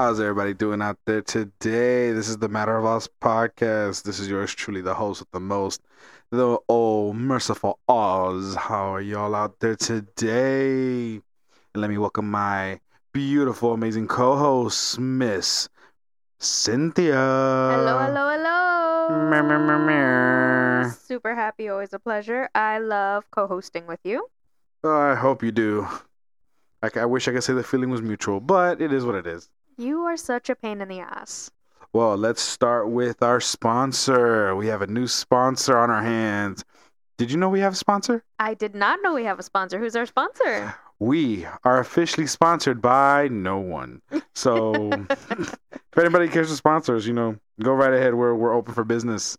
How's everybody doing out there today? This is the Matter of Us podcast. This is yours truly, the host with the most, the oh merciful Oz. How are y'all out there today? And let me welcome my beautiful, amazing co-host, Miss Cynthia. Hello, hello, hello. Meh. Super happy, always a pleasure. I love co-hosting with you. I hope you do. Like, I wish I could say the feeling was mutual, but it is what it is. You are such a pain in the ass. Well, let's start with our sponsor. We have a new sponsor on our hands. Did you know we have a sponsor? I did not know we have a sponsor. Who's our sponsor? We are officially sponsored by no one. So if anybody cares for sponsors, you know, go right ahead. We're we're open for business.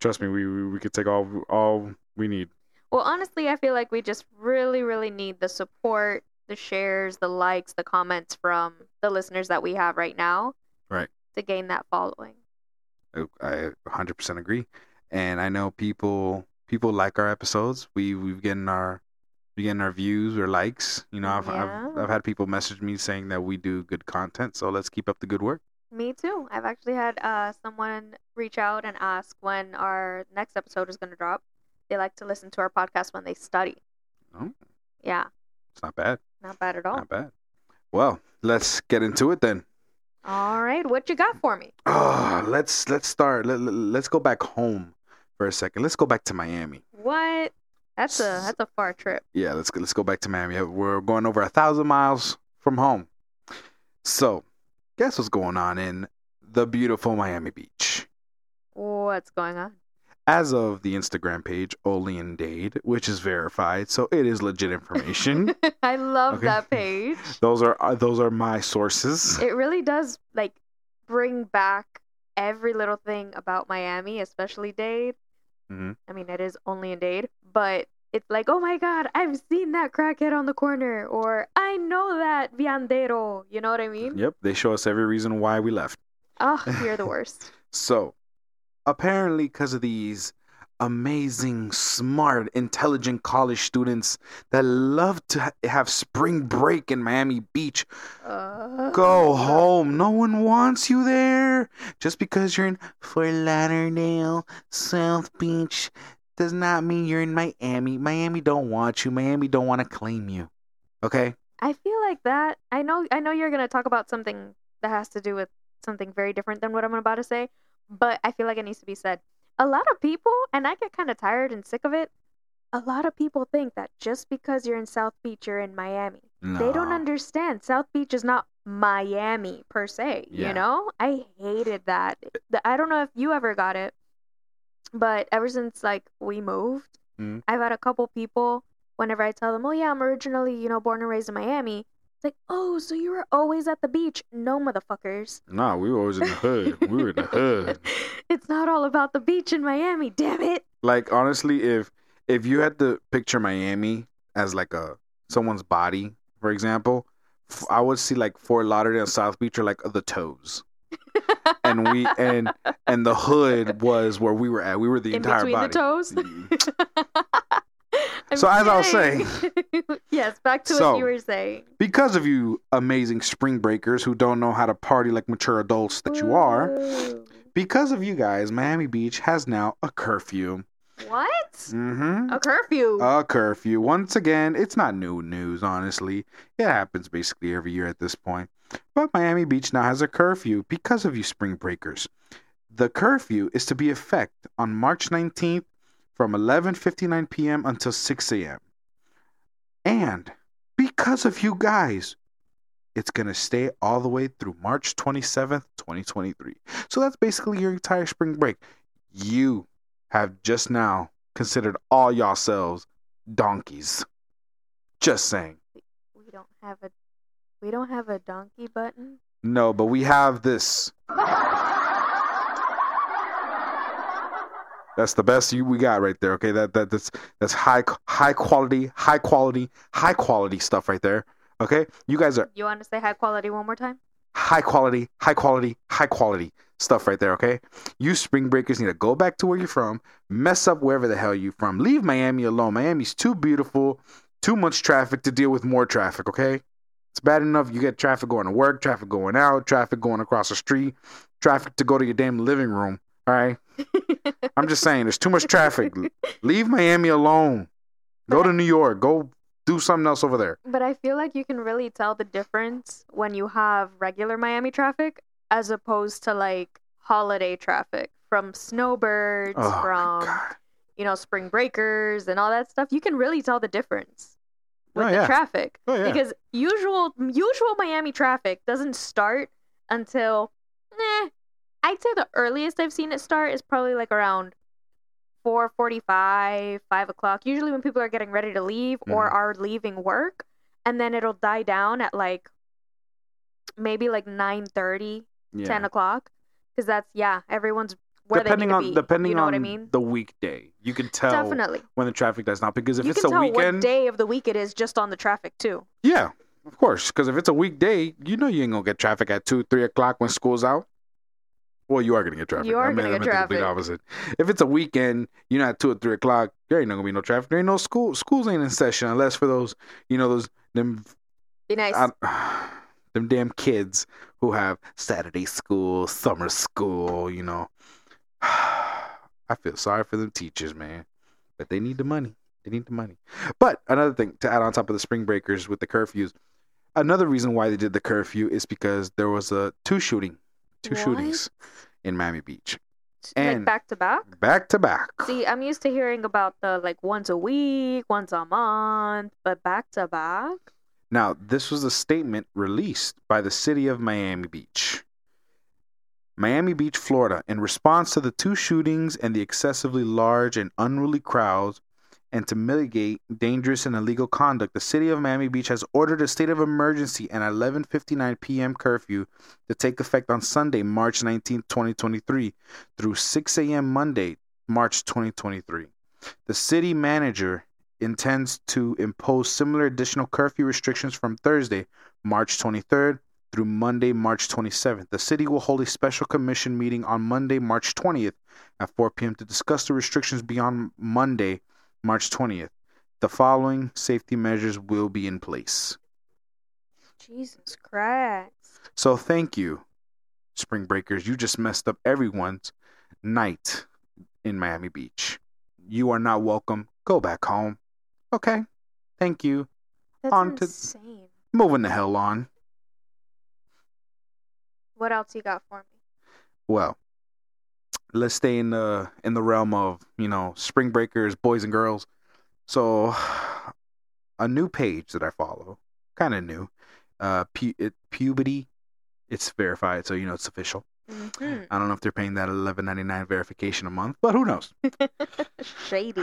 Trust me, we we, we could take all all we need. Well, honestly, I feel like we just really, really need the support, the shares, the likes, the comments from the listeners that we have right now. Right. To gain that following. I- I 100% agree, and I know people people like our episodes. We we've getting our we getting our views or likes. You know, I've, Yeah. I've I've had people message me saying that we do good content. So let's keep up the good work. Me too. I've actually had uh, someone reach out and ask when our next episode is going to drop. They like to listen to our podcast when they study. Oh. Yeah, It's not bad. not bad at all. Not bad. Well, let's get into it then. All right, what you got for me? Oh, let's let's start. Let, let, let's go back home for a second. Let's go back to Miami. What? That's a that's a far trip. Yeah, let's go, let's go back to Miami. We're going over a thousand miles from home. So, guess what's going on in the beautiful Miami Beach? What's going on? As of the Instagram page, Only in Dade, which is verified, so it is legit information. I love Okay. that page. those are uh, those are my sources. It really does like bring back every little thing about Miami, especially Dade. Mhm. I mean, it is only in Dade, but it's like, oh my god, I've seen that crackhead on the corner, or I know that viandero. You know what I mean? Yep, they show us every reason why we left. Oh, you're the worst. So, apparently, because of these amazing, smart, intelligent college students that love to ha- have spring break in Miami Beach, Uh, go home. No one wants you there. Just because you're in Fort Lauderdale, South Beach, does not mean you're in Miami. Miami don't want you. Miami don't want to claim you. Okay? I feel like that. I know. I know you're gonna talk about something that has to do with something very different than what I'm about to say, but I feel like it needs to be said. A lot of people, and I get kind of tired and sick of it. A lot of people think that just because you're in South Beach, you're in Miami. They don't understand. South Beach is not Miami per se. Yeah. You know, I hated that. I don't know if you ever got it, but ever since like we moved, Mhm. I've had a couple people. Whenever I tell them, "Oh yeah, I'm originally you know born and raised in Miami," like, "Oh, so you were always at the beach?" No, motherfuckers. Nah, we were always in the hood. we were in the hood. it's not all about the beach in Miami. Damn it. Like honestly, if if you had to picture Miami as like a someone's body, for example, f- I would see like Fort Lauderdale, and South Beach, are like the toes, and we and and the hood was where we were at. We were the in entire between body. the toes. Mm-hmm. So as I was saying, yes, back to So- what you were saying. Because of you amazing spring breakers who don't know how to party like mature adults that you are, Ooh. because of you guys, Miami Beach has now a curfew. What? Mm-hmm. A curfew. A curfew. Once again, it's not new news, honestly. It happens basically every year at this point. But Miami Beach now has a curfew because of you spring breakers. The curfew is to be effect on March 19th from 11:59 p.m. until 6 a.m. And because of you guys, it's going to stay all the way through March 27th, 2023. So that's basically your entire spring break. You have just now considered all yourselves donkeys. Just saying. we don't have a we don't have a donkey button. No, but we have this. That's the best you we got right there. Okay, that that that's that's high high quality, high quality, high quality stuff right there. Okay, you guys are You want to say high quality one more time? high quality, high quality, high quality stuff right there, okay? You spring breakers need to go back to where you're from, mess up wherever the hell you're from. Leave Miami alone. Miami's too beautiful, too much traffic to deal with more traffic, okay? It's bad enough you get traffic going to work, traffic going out, traffic going across the street, traffic to go to your damn living room. All right. I'm just saying, there's too much traffic. Leave Miami alone. Go to New York. Go do something else over there. But I feel like you can really tell the difference when you have regular Miami traffic as opposed to like holiday traffic from snowbirds, Oh, from you know spring breakers and all that stuff. You can really tell the difference with Oh, the traffic Oh, yeah. because usual usual Miami traffic doesn't start until. I'd say the earliest I've seen it start is probably like around four forty-five, five o'clock. Usually when people are getting ready to leave or Mhm. are leaving work, and then it'll die down at like maybe like 9.30, yeah. 10 o'clock, because that's yeah, everyone's where depending they need on to be. depending you know on what I mean? the weekday, you can tell Definitely, when the traffic does not. Because if you it's can a tell weekend, what day of the week it is just on the traffic too. yeah, of course. Because if it's a weekday, you know you ain't gonna get traffic at two, three o'clock when school's out. Well, you are gonna get traffic. You are I mean, gonna get meant the opposite. If it's a weekend, you know at two or three o'clock, there ain't not gonna be no traffic. There ain't no school. Schools ain't in session unless for those, you know, those them Be nice. I, them damn kids who have Saturday school, summer school, you know. I feel sorry for them teachers, man. But they need the money. They need the money. But another thing to add on top of the spring breakers with the curfews, another reason why they did the curfew is because there was a two shooting, two What? shootings in Miami Beach, like and- back to back. back to back. See, I'm used to hearing about the like once a week, once a month, but back to back. Now, this was a statement released by the city of Miami Beach. Miami Beach, Florida, in response to the two shootings and the excessively large and unruly crowds, and to mitigate dangerous and illegal conduct, the city of Miami Beach has ordered a state of emergency and 11:59 p.m. curfew to take effect on Sunday, March 19, 2023, through 6 a.m. Monday, March 2023. The city manager intends to impose similar additional curfew restrictions from Thursday, March 23rd through Monday, March 27th. The city will hold a special commission meeting on Monday, March 20th at 4 p.m. to discuss the restrictions beyond Monday, March 20th. The following safety measures will be in place. Jesus Christ. So thank you, Spring Breakers. You just messed up everyone's night in Miami Beach. You are not welcome. Go back home. Okay? Thank you. That's On to- insane. Moving the hell on. What else you got for me? Well, let's stay in the in the realm of, you know, Spring Breakers, boys and girls. So a new page that I follow, kind of new. Uh pu- it, Pubity. It's verified, so you know it's official. Mhm. I don't know if they're paying that eleven ninety nine verification a month, but who knows? Shady.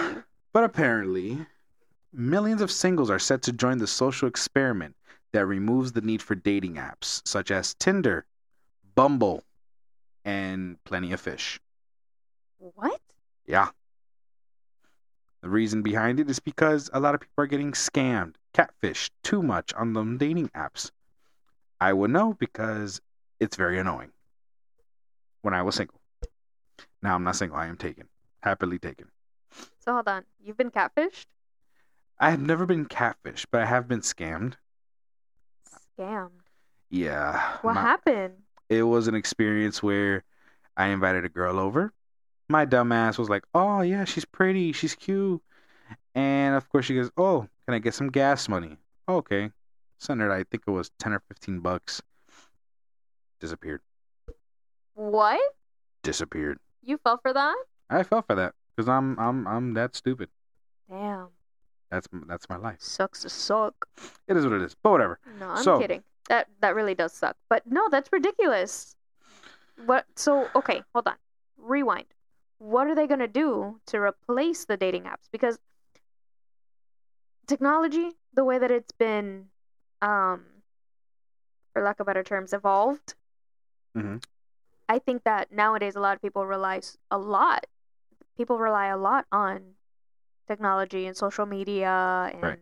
But apparently, millions of singles are set to join the social experiment that removes the need for dating apps such as Tinder, Bumble, and Plenty of Fish. What? Yeah. The reason behind it is because a lot of people are getting scammed, catfished too much on the dating apps. I would know because it's very annoying. When I was single. Now I'm not single, I am taken. Happily taken. So hold on. You've been catfished? I have never been catfished, but I have been scammed. Scammed. Yeah. What my- happened? It was an experience where I invited a girl over. My dumbass was like, "Oh yeah, she's pretty, she's cute," and of course she goes, "Oh, can I get some gas money?" Okay, sent her. I think it was ten or fifteen bucks. Disappeared. What? Disappeared. You fell for that? I fell for that because I'm I'm I'm that stupid. Damn. That's that's my life. Sucks to suck. It is what it is. But whatever. No, I'm So- kidding. That that really does suck. But no, that's ridiculous. What? So okay, hold on. Rewind. What are they gonna do to replace the dating apps? Because technology, the way that it's been, um, for lack of better terms, evolved. Mhm. I think that nowadays a lot of people rely a lot. People rely a lot on technology and social media and Right.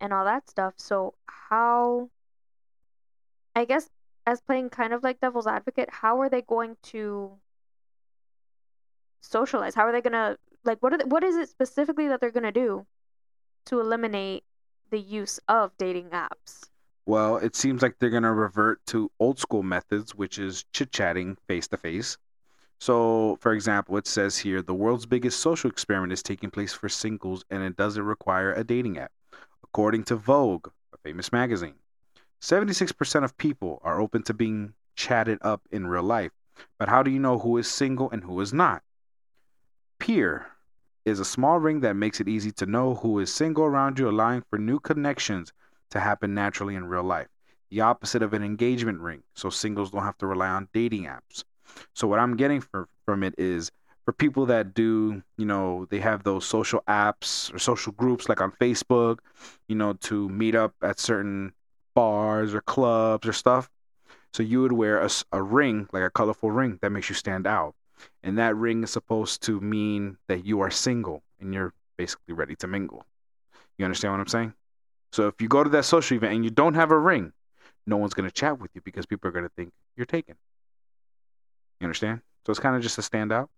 and all that stuff. So how I guess as playing kind of like devil's advocate, how are they going to socialize? How are they gonna like what are they, what is it specifically that they're gonna do to eliminate the use of dating apps? Well, it seems like they're to revert to old school methods, which is chit chatting face to face. So, for example, it says here the world's biggest social experiment is taking place for singles and it doesn't require a dating app. According to Vogue, a famous magazine, 76% of people are open to being chatted up in real life. But how do you know who is single and who is not? Pear is a small ring that makes it easy to know who is single around you, allowing for new connections to happen naturally in real life. The opposite of an engagement ring, so singles don't have to rely on dating apps. So what I'm getting for, from it is for people that do, you know, they have those social apps or social groups like on Facebook, you know, to meet up at certain bars or clubs or stuff. So you would wear a, a ring, like a colorful ring that makes you stand out. And that ring is supposed to mean that you are single and you're basically ready to mingle. You understand what I'm saying? So if you go to that social event and you don't have a ring, no one's going to chat with you because people are going to think you're taken. You understand? So it's kind of just a standout.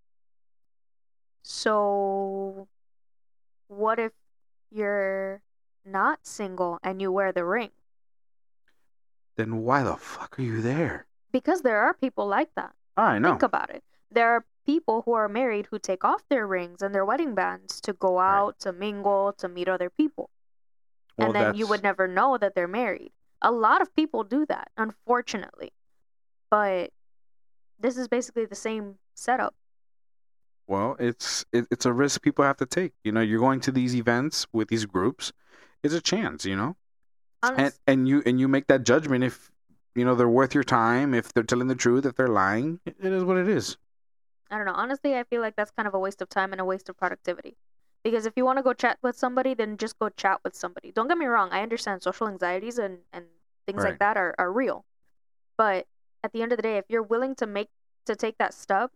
So, what if you're not single and you wear the ring? Then why the fuck are you there? Because there are people like that. I know. Think about it. There are people who are married who take off their rings and their wedding bands to go Right. out, to mingle, to meet other people. Well, and then you would never know that they're married. A lot of people do that, unfortunately. But this is basically the same setup. Well, it's it, it's a risk people have to take. You know, you're going to these events with these groups. It's a chance, you know, and and you and you make that judgment if you know they're worth your time, if they're telling the truth, if they're lying. It is what it is. I don't know. Honestly, I feel like that's kind of a waste of time and a waste of productivity. Because if you want to go chat with somebody, then just go chat with somebody. Don't get me wrong. I understand social anxieties and, and things Right. like that are, are real. But at the end of the day, if you're willing to make to take that step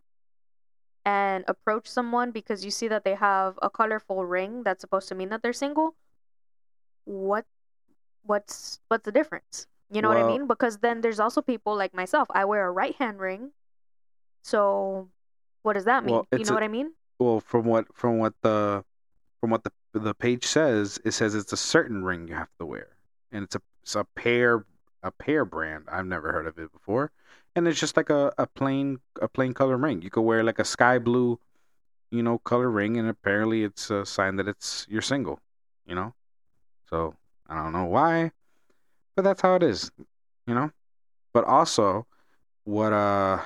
and approach someone because you see that they have a colorful ring that's supposed to mean that they're single, what what's what's the difference? You know what I mean? Because then there's also people like myself. I wear a right hand ring. So what does that mean? Well, you know a- what I mean? Well, from what from what the from what the the page says, it says it's a certain ring you have to wear, and it's a it's a pair a Pear brand. I've never heard of it before, and it's just like a, a plain a plain color ring. You could wear like a sky blue, you know, color ring, and apparently it's a sign that it's you're single. You know, so I don't know why, but that's how it is. You know, but also what uh,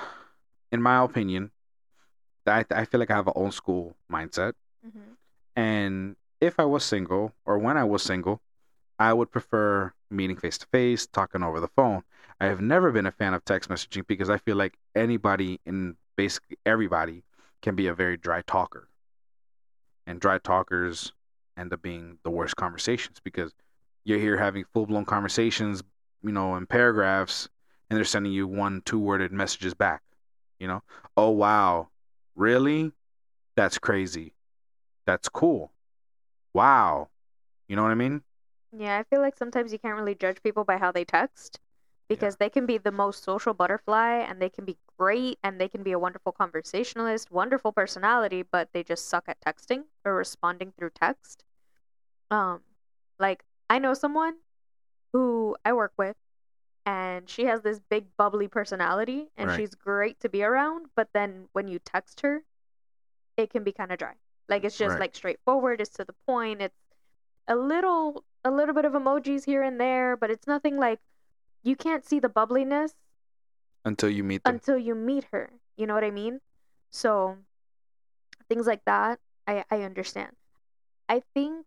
in my opinion, I I feel like I have an old school mindset. Mm-hmm. And if I was single or when I was single, I would prefer meeting face to face, talking over the phone. I have never been a fan of text messaging because I feel like anybody and basically everybody can be a very dry talker. And dry talkers end up being the worst conversations because you're here having full blown conversations, you know, in paragraphs, and they're sending you one, two worded messages back. You know, oh, wow, really? That's crazy that's cool. Wow. You know what I mean? Yeah, I feel like sometimes you can't really judge people by how they text because they can be the most social butterfly and they can be great and they can be a wonderful conversationalist, wonderful personality, but they just suck at texting or responding through text. Um, like I know someone who I work with and she has this big bubbly personality and Right. she's great to be around, but then when you text her, it can be kind of dry. Like it's just Right. like straightforward, it's to the point, it's a little a little bit of emojis here and there, but it's nothing like you can't see the bubbliness Until you meet them. until you meet her. You know what I mean? So things like that, I I understand. I think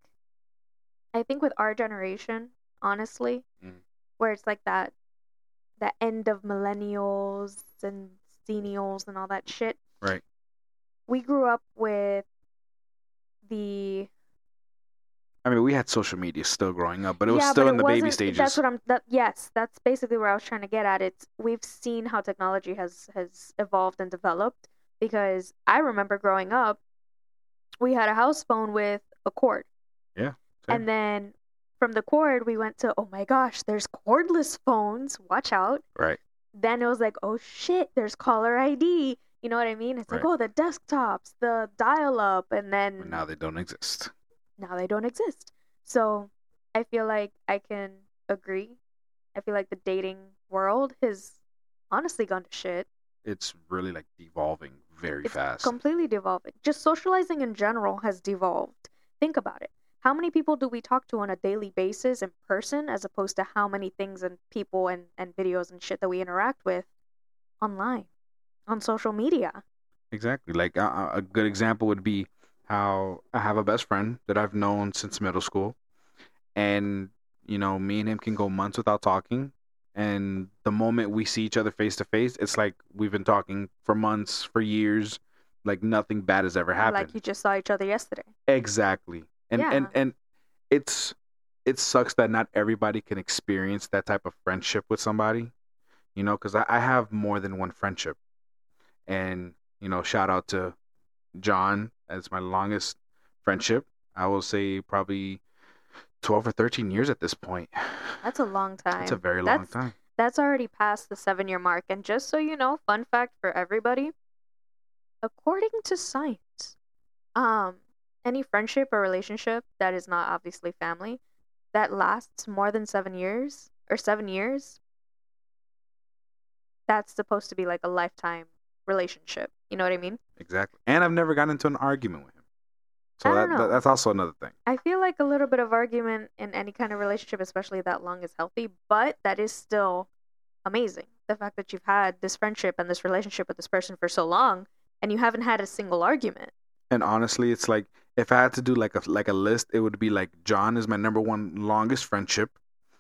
I think with our generation, honestly, Mm. where it's like that that end of millennials and seniors and all that shit. Right. We grew up with the I mean, we had social media still growing up, but it was yeah, still in the baby stages. That's what I'm. That, yes, that's basically where I was trying to get at. It's we've seen how technology has has evolved and developed. Because I remember growing up, we had a house phone with a cord, Same. and then from the cord we went to oh my gosh, there's cordless phones. Watch out. right. Then it was like oh shit, there's caller ID. You know what I mean? It's like oh the desktops, the dial up, and then But now they don't exist. now they don't exist. So I feel like I can agree I feel like the dating world has honestly gone to shit. It's really like devolving very It's fast. completely devolving. Just socializing in general has devolved. Think about it. How many people do we talk to on a daily basis in person as opposed to how many things and people and, and videos and shit that we interact with online, on social media? Exactly. Like uh, a good example would be how I have a best friend that I've known since middle school, and you know, me and him can go months without talking, and the moment we see each other face to face, it's like we've been talking for months, for years, like nothing bad has ever happened. Like you just saw each other yesterday. Exactly. And and Yeah. and it's it sucks that not everybody can experience that type of friendship with somebody, you know, because I, I have more than one friendship, and you know, shout out to John as my longest friendship. I will say probably twelve or thirteen years at this point. That's a long time. It's a very long That's- time. That's already past the seven year mark. And just so you know, fun fact for everybody according to science, um, any friendship or relationship that is not obviously family that lasts more than seven years or seven years, that's supposed to be like a lifetime relationship. You know what I mean? Exactly. And I've never gotten into an argument with him. So that, that that's also another thing. I feel like a little bit of argument in any kind of relationship, especially that long, is healthy, but that is still amazing. The fact that you've had this friendship and this relationship with this person for so long and you haven't had a single argument. And honestly, it's like if I had to do like a like a list, it would be like John is my number one longest friendship.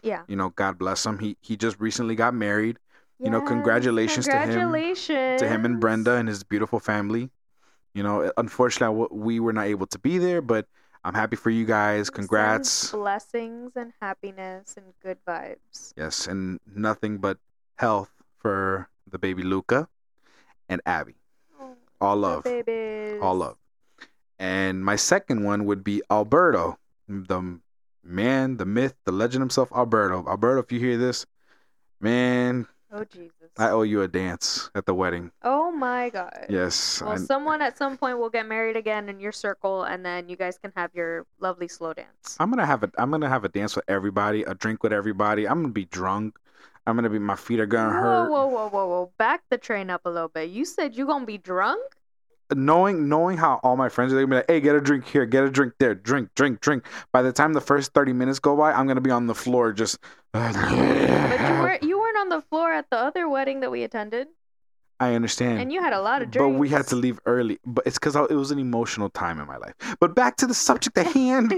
Yeah. You know, God bless him. He he just recently got married. You know, Yes, congratulations to him- To him and Brenda and his beautiful family. You know, unfortunately, I w- we were not able to be there, but I'm happy for you guys. Congrats. Blessings and happiness and good vibes. Yes, and nothing but health for the baby Luca and Abby. Oh, All love. all love. And my second one would be Alberto, the man, the myth, the legend himself, Alberto. Alberto, if you hear this, man, Oh Jesus. I owe you a dance at the wedding. oh my God. Yes, Well, I- someone at some point will get married again in your circle, and then you guys can have your lovely slow dance. I'm gonna have a I'm gonna have a dance with everybody, a drink with everybody. I'm gonna be drunk. I'm gonna be my feet are gonna hurt. whoa, hurt. whoa, whoa, whoa, whoa! Back the train up a little bit. You said you're gonna be drunk. Knowing knowing how all my friends are gonna be like, hey, get a drink here, get a drink there, drink, drink, drink. By the time the first thirty minutes go by, I'm gonna be on the floor just. But you weren't you weren't on the floor at the other wedding that we attended, I understand. and you had a lot of drinks. But we had to leave early. But it's because it was an emotional time in my life. But back to the subject at hand.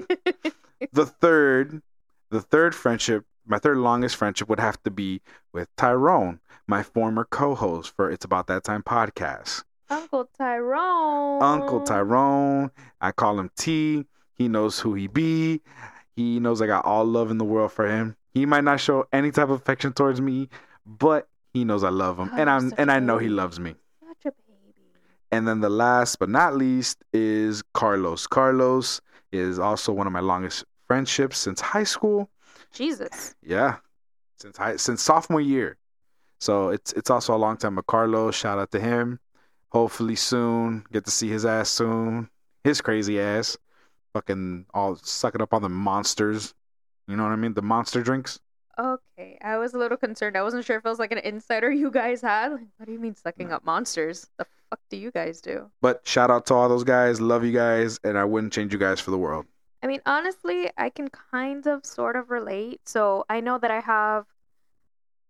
the third, the third friendship, my third longest friendship would have to be with Tyrone, my former co-host for It's About That Time podcast. Uncle Tyrone. Uncle Tyrone, I call him T. He knows who he be. He knows I got all love in the world for him. He might not show any type of affection towards me, but he knows I love him, Oh, and I'm and I know he loves me. Such a baby. And then the last but not least is Carlos. Carlos is also one of my longest friendships since high school. Jesus. Yeah, since high, since sophomore year. So it's it's also a long time with Carlos. Shout out to him. Hopefully soon get to see his ass soon. His crazy ass, fucking all sucking up on the monsters. You know what I mean? The monster drinks. Okay, I was a little concerned. I wasn't sure if it was like an insider you guys had. Like, what do you mean sucking up monsters? The fuck do you guys do? But shout out to all those guys. Love you guys, and I wouldn't change you guys for the world. I mean, honestly, I can kind of sort of relate. So I know that I have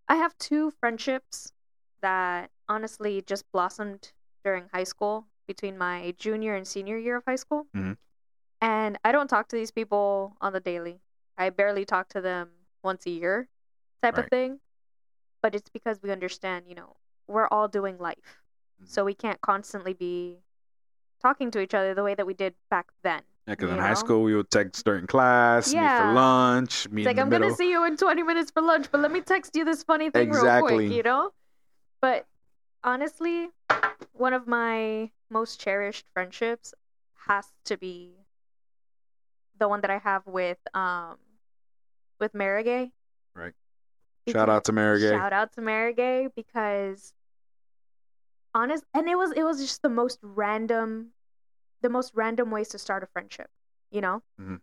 I have two friendships that honestly just blossomed during high school between my junior and senior year of high school. Mhm. And I don't talk to these people on the daily. I barely talk to them once a year type of thing. But it's because we understand, you know, we're all doing life. Mhm. So we can't constantly be talking to each other the way that we did back then. Yeah, because in You high school we would text during class, meet Yeah. for lunch, meet It's like I'm middle. gonna see you in 20 minutes for lunch, but let me text you this funny thing real Exactly. quick, you know. But honestly, one of my most cherished friendships has to be the one that I have with um with Marigay. Right. Because- Shout out to Mary Gay. Shout out to Marigay because honest and it was it was just the most random the most random ways to start a friendship, you know? Mhm.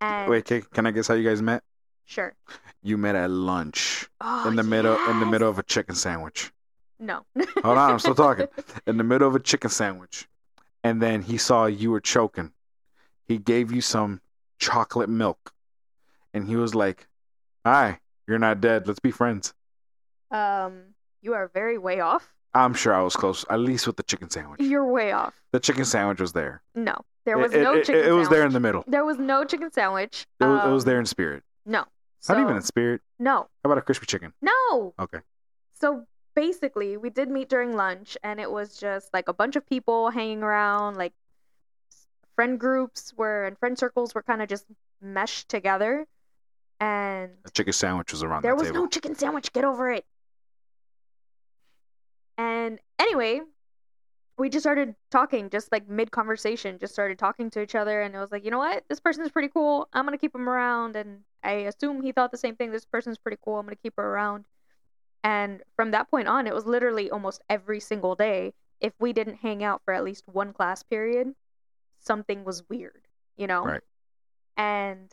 And Wait, can, can I guess how you guys met? Sure. You met at lunch Oh, in the middle in the middle of a chicken sandwich. No. Hold on, I'm still talking. In the middle of a chicken sandwich, and then he saw you were choking. He gave you some chocolate milk, and he was like, "Hi, you're not dead. Let's be friends." um, you are very way off. I'm sure I was close, at least with the chicken sandwich. You're way off. The chicken sandwich was there. No, there was It- no it, chicken. It, it was there in the middle. There was no chicken sandwich. It was, it was Um, there in spirit. No. Not even in spirit. No. How about a crispy chicken? No. Okay. So basically, we did meet during lunch, and it was just like a bunch of people hanging around, like friend groups were and friend circles were kind of just meshed together. And A chicken sandwich was around there was table. no chicken sandwich. Get over it. And anyway, we just started talking, just like mid conversation, just started talking to each other. And it was like, you know what? This person is pretty cool. I'm going to keep him around. And I assume he thought the same thing. This person's pretty cool. I'm going to keep her around. And from that point on, it was literally almost every single day. If we didn't hang out for at least one class period, something was weird, you know? Right. And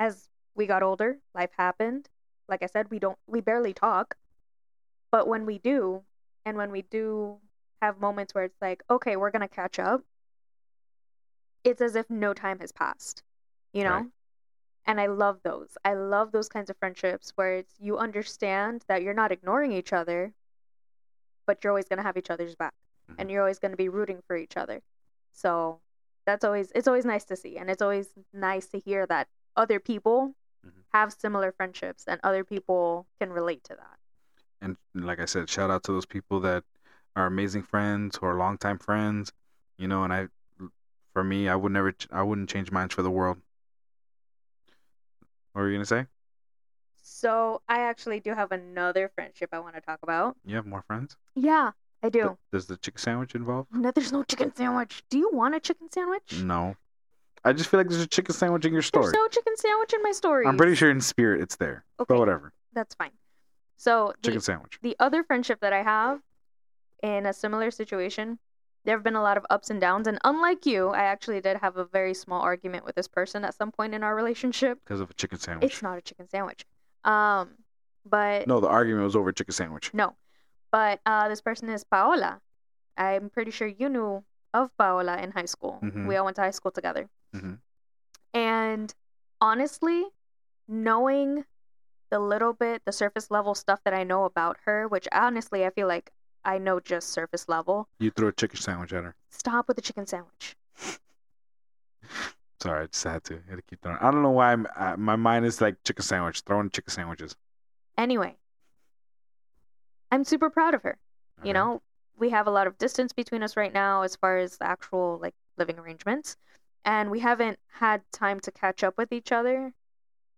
as we got older, life happened. Like I said, we don't, we barely talk. But when we do, and when we do have moments where it's like, okay, we're going to catch up, it's as if no time has passed, you know? Right. And I love those. I love those kinds of friendships where it's you understand that you're not ignoring each other, but you're always going to have each other's back Mhm. and you're always going to be rooting for each other. So that's always it's always nice to see and it's always nice to hear that other people Mhm. have similar friendships and other people can relate to that. And like I said, shout out to those people that are amazing friends or longtime friends. You know, and I, for me, I would never, I wouldn't change minds for the world. What were you gonna say? So I actually do have another friendship I want to talk about. You have more friends? Yeah, I do. Th- Does the chicken sandwich involve? No, there's no chicken sandwich. Do you want a chicken sandwich? No. I just feel like there's a chicken sandwich in your story. There's no chicken sandwich in my story. I'm pretty sure in spirit it's there. Okay, But whatever. that's fine. So the, Chicken sandwich. the other friendship that I have in a similar situation, there have been a lot of ups and downs. And unlike you, I actually did have a very small argument with this person at some point in our relationship. Because of a chicken sandwich. It's not a chicken sandwich. Um, but No, the argument was over a chicken sandwich. no, but uh, this person is Paola. I'm pretty sure you knew of Paola in high school. Mhm. We all went to high school together. Mhm. And honestly, knowing the little bit, the surface level stuff that I know about her, which honestly I feel like I know just surface level. You threw a chicken sandwich at her. Stop with the chicken sandwich. Sorry, I just had to. I had to keep throwing. I don't know why I'm, uh, my mind is like chicken sandwich, throwing chicken sandwiches. Anyway, I'm super proud of her. You know, we have a lot of distance between us right now as far as the actual like living arrangements, and we haven't had time to catch up with each other.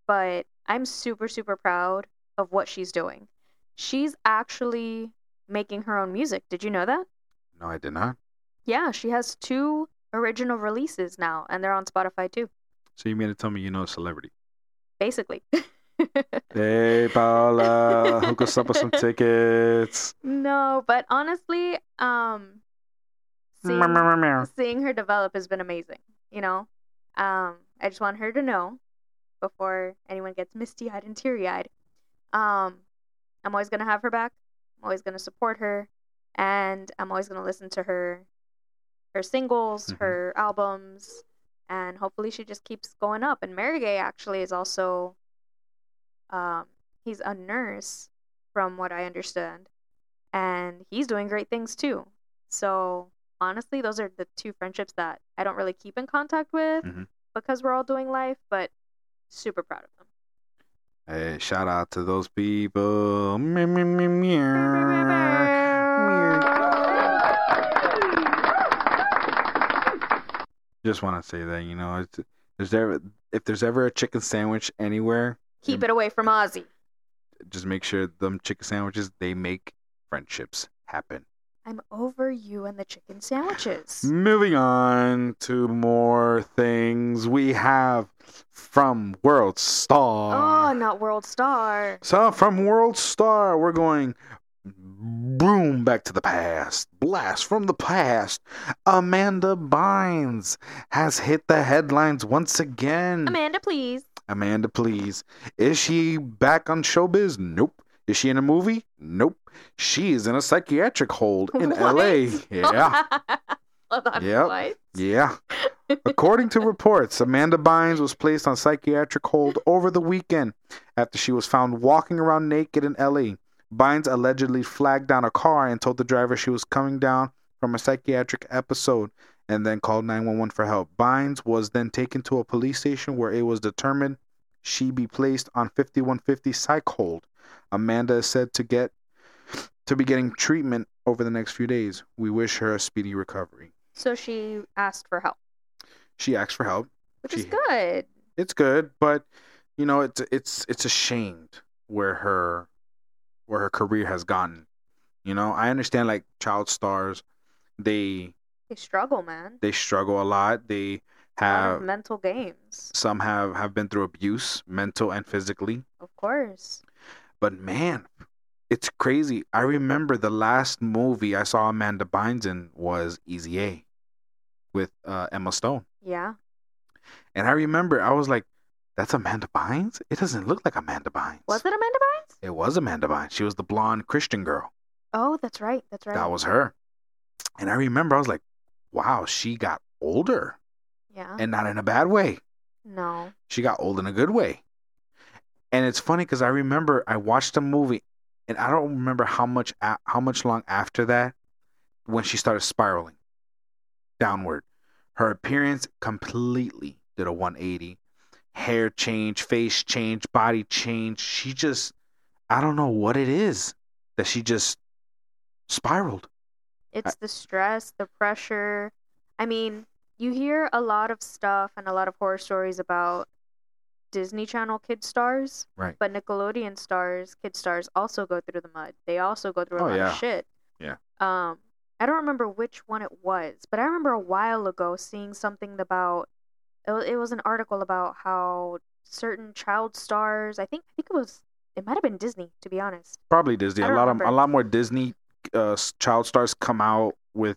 But I'm super super proud of what she's doing. She's actually making her own music. Did you know that? No, I did not. Yeah, she has two original releases now, and they're on Spotify too. So you mean to tell me you know a celebrity? Basically. Hey, Paula, hook us up with some tickets. no, but honestly, um, seeing, seeing her develop has been amazing. You know, um, I just want her to know before anyone gets misty eyed and teary eyed. Um, I'm always gonna have her back. I'm always gonna support her, and I'm always gonna listen to her, her singles, Mhm. her albums, and hopefully she just keeps going up. And Mary Gay actually is also, um, he's a nurse, from what I understand, and he's doing great things too. So honestly, those are the two friendships that I don't really keep in contact with Mhm. because we're all doing life, but super proud of them. Hey, shout out to those people. Meow, meow, meow, meow. Just want to say that you know, it's, there's ever if there's ever a chicken sandwich anywhere, Keep it away from Ozzy. just make sure them chicken sandwiches they make friendships happen. I'm over you and the chicken sandwiches. Moving on to more things we have from World Star. Oh, not World Star. So from World Star, we're going boom back to the past. Blast from the past. Amanda Bynes has hit the headlines once again. Amanda, please. Amanda, please. Is she back on showbiz? Nope. Is she in a movie? Nope. She is in a psychiatric hold in What? LA. Yeah. Yep. Yeah. According to reports, Amanda Bynes was placed on psychiatric hold over the weekend after she was found walking around naked in LA. Bynes allegedly flagged down a car and told the driver she was coming down from a psychiatric episode and then called 911 for help. Bynes was then taken to a police station where it was determined she be placed on 5150 psych hold. Amanda is said to get to be getting treatment over the next few days. We wish her a speedy recovery. So she asked for help, She asked for help. which is good. It's good, but you know, it's it's it's ashamed where her where her career has gotten. You know, I understand like child stars, they They struggle, man. they struggle a lot. They A lot of have mental games, some have have been through abuse, mental and physically. of course. But man, it's crazy. I remember the last movie I saw Amanda Bynes in was Easy A with uh, Emma Stone. Yeah. And I remember I was like, that's Amanda Bynes? It doesn't look like Amanda Bynes. Was it Amanda Bynes? It was Amanda Bynes. She was the blonde Christian girl. Oh, that's right. That's right. That was her. And I remember I was like, wow, she got older. Yeah. And not in a bad way. no. She got old in a good way. And it's funny because I remember I watched a movie and I don't remember how much a- how much long after that when she started spiraling downward. Her appearance completely did a 180. Hair change, face change, body change. She just I don't know what it is that she just spiraled. It's the stress, the pressure. I mean, you hear a lot of stuff and a lot of horror stories about Disney Channel kid stars. Right. But Nickelodeon stars, kid stars also go through the mud. They also go through a Oh, lot yeah. of shit. Yeah. Um, I don't remember which one it was, but I remember a while ago seeing something about it wa- it was an article about how certain child stars, I think I think it was it might have been Disney to be honest. Probably Disney. A lot of a lot more Disney uh, child stars come out with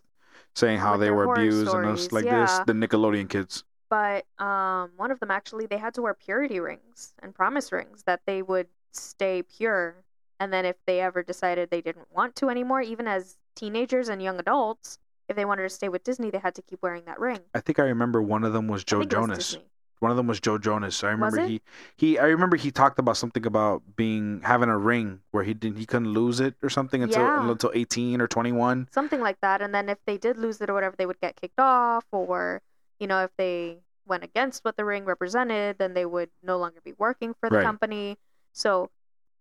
saying how With they were abused and us stories, like this. The Nickelodeon kids. but um one of them actually they had to wear purity rings and promise rings that they would stay pure and then if they ever decided they didn't want to anymore even as teenagers and young adults if they wanted to stay with disney they had to keep wearing that ring I think I remember one of them was Joe was Jonas. Disney. One of them was Joe Jonas. I remember he he I remember he talked about something about being having a ring where he didn't he couldn't lose it or something until Yeah. until 18 or 21. something like that and then if they did lose it or whatever they would get kicked off or you know if they went against what the ring represented then they would no longer be working for the Right. company so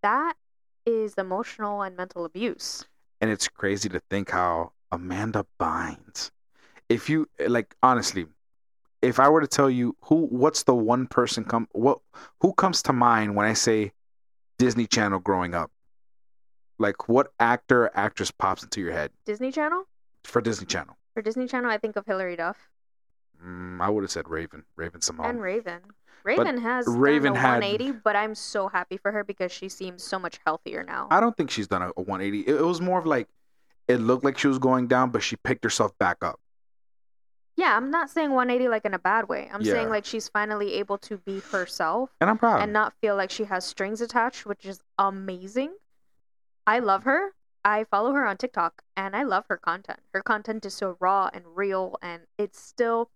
that is emotional and mental abuse And it's crazy to think how Amanda Bynes if you like honestly if I were to tell you who what's the one person come what who comes to mind when I say Disney Channel growing up? Like what actor or actress pops into your head disney channel for Disney Channel? For Disney Channel, I think of Hilary Duff Mm, I would have said Raven, Raven-Symoné. and Raven. Raven has Raven done a had- 180, but I'm so happy for her because she seems so much healthier now. I don't think she's done a, a 180. It, it was more of like it looked like she was going down, but she picked herself back up. yeah, I'm not saying 180 like in a bad way. I'm saying like she's finally able to be herself And I'm proud. and not feel like she has strings attached, which is amazing. I love her. I follow her on TikTok and I love her content. Her content is so raw and real and it's still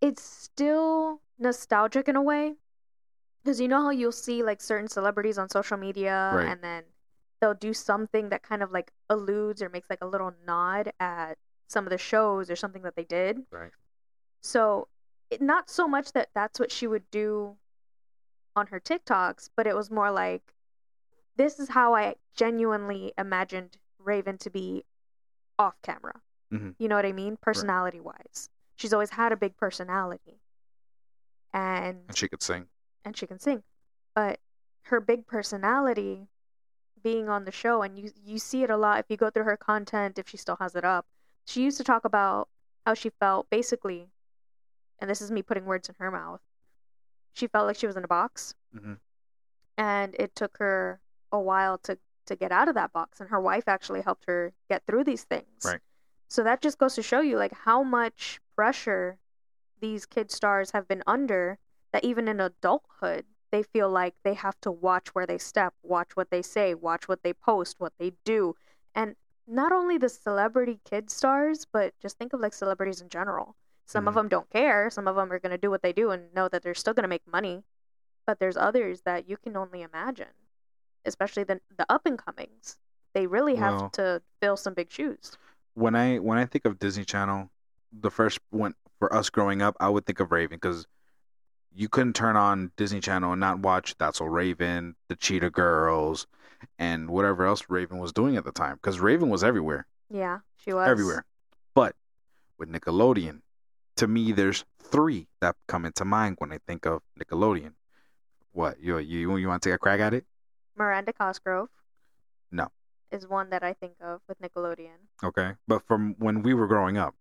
it's still nostalgic in a way. Cuz you know how you'll see like certain celebrities on social media Right. and then they'll do something that kind of like alludes or makes like a little nod at some of the shows or something that they did. Right. So, it, not so much that that's what she would do on her TikToks, but it was more like this is how I genuinely imagined Raven to be off camera. Mhm. You know what I mean? Personality wise. She's always had a big personality. And and she could sing. and she can sing. But her big personality being on the show and you you see it a lot if you go through her content if she still has it up. She used to talk about how she felt basically and this is me putting words in her mouth. She felt like she was in a box Mhm. and it took her a while to to get out of that box and her wife actually helped her get through these things. Right. So that just goes to show you like how much pressure these kid stars have been under that even in adulthood, they feel like they have to watch where they step, watch what they say, watch what they post, what they do. And not only the celebrity kid stars, but just think of like celebrities in general. Some of Mhm. them don't care. Some of them are going to do what they do and know that they're still going to make money. But there's others that you can only imagine, especially the the up and comings. They really have Well- to fill some big shoes. when I when I think of Disney Channel, the first one for us growing up, I would think of Raven because you couldn't turn on Disney Channel and not watch That's So Raven, the Cheetah Girls, and whatever else Raven was doing at the time. Because Raven was everywhere, Yeah, she was everywhere. But with Nickelodeon, to me, there's three that come into mind when I think of Nickelodeon. What you you you want to take a crack at it? Miranda Cosgrove. No. Is one that I think of with Nickelodeon. Okay, but from when we were growing up.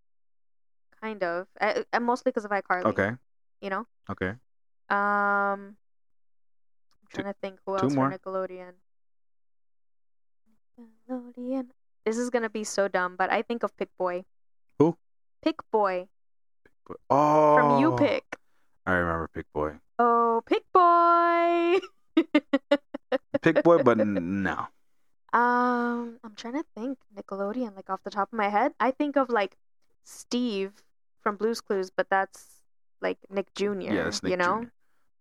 Kind of. I, I, mostly because of iCarly. Okay, You know? okay. Um, I'm Two- trying to think who else for Nickelodeon. Nickelodeon. This is gonna be so dumb, but I think of Pick Boy. Who? Pick Boy Oh, from U-Pick. I remember Pick Boy. Oh, Pick Boy. Pick Boy, but no. Um, I'm trying to think Nickelodeon, like off the top of my head. I think of like Steve from Blue's Clues, but that's like Nick Jr. Yeah, Nick you know? Jr.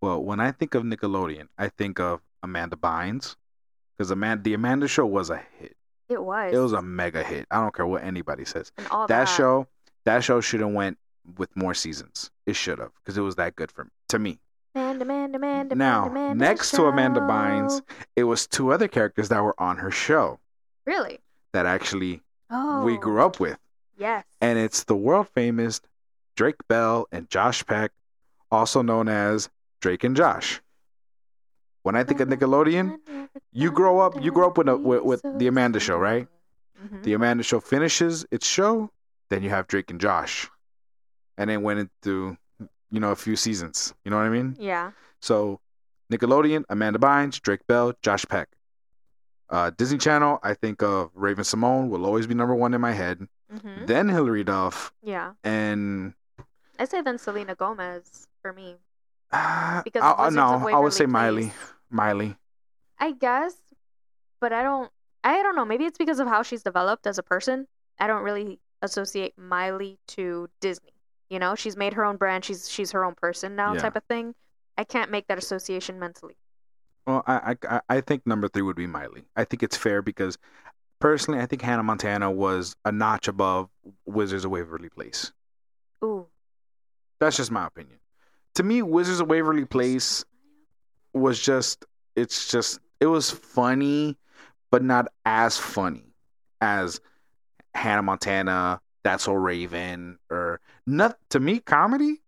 Well, when I think of Nickelodeon, I think of Amanda Bynes because Amanda, the Amanda Show was a hit. It was. It was a mega hit. I don't care what anybody says. That that show, that show should have went with more seasons. It should have because it was that good for me, to me. Amanda, Amanda, Amanda, Now, Amanda, next to Amanda Bynes, It was two other characters that were on her show Really? that actually Oh. we grew up with, Yes. and it's the world famous Drake Bell and Josh Peck, also known as Drake and Josh. When I think of Nickelodeon, you grow up- you grow up with a- with- with the Amanda Show, right? Mhm. the Amanda Show finishes its show, then you have Drake and Josh, and then went into you know a few seasons. You know what I mean? Yeah. So Nickelodeon, Amanda Bynes, Drake Bell, Josh Peck. Uh, Disney Channel, I think of Raven-Symoné will always be number one in my head. hmm Then Hilary Duff, Yeah. and I say then Selena Gomez for me. Uh, Because I, of I, Wizards no, I would say Miley. Place. Miley. I guess, but I don't. I don't know. Maybe it's because of how she's developed as a person. I don't really associate Miley to Disney. You know, she's made her own brand. She's she's her own person now, Yeah. type of thing. I can't make that association mentally. Well, I, I I think number three would be Miley. I think it's fair because personally, I think Hannah Montana was a notch above Wizards of Waverly Place. Ooh. That's just my opinion. To me, Wizards of Waverly Place was just it's just it was funny, but not as funny as Hannah Montana, That's So Raven, or not to me comedy.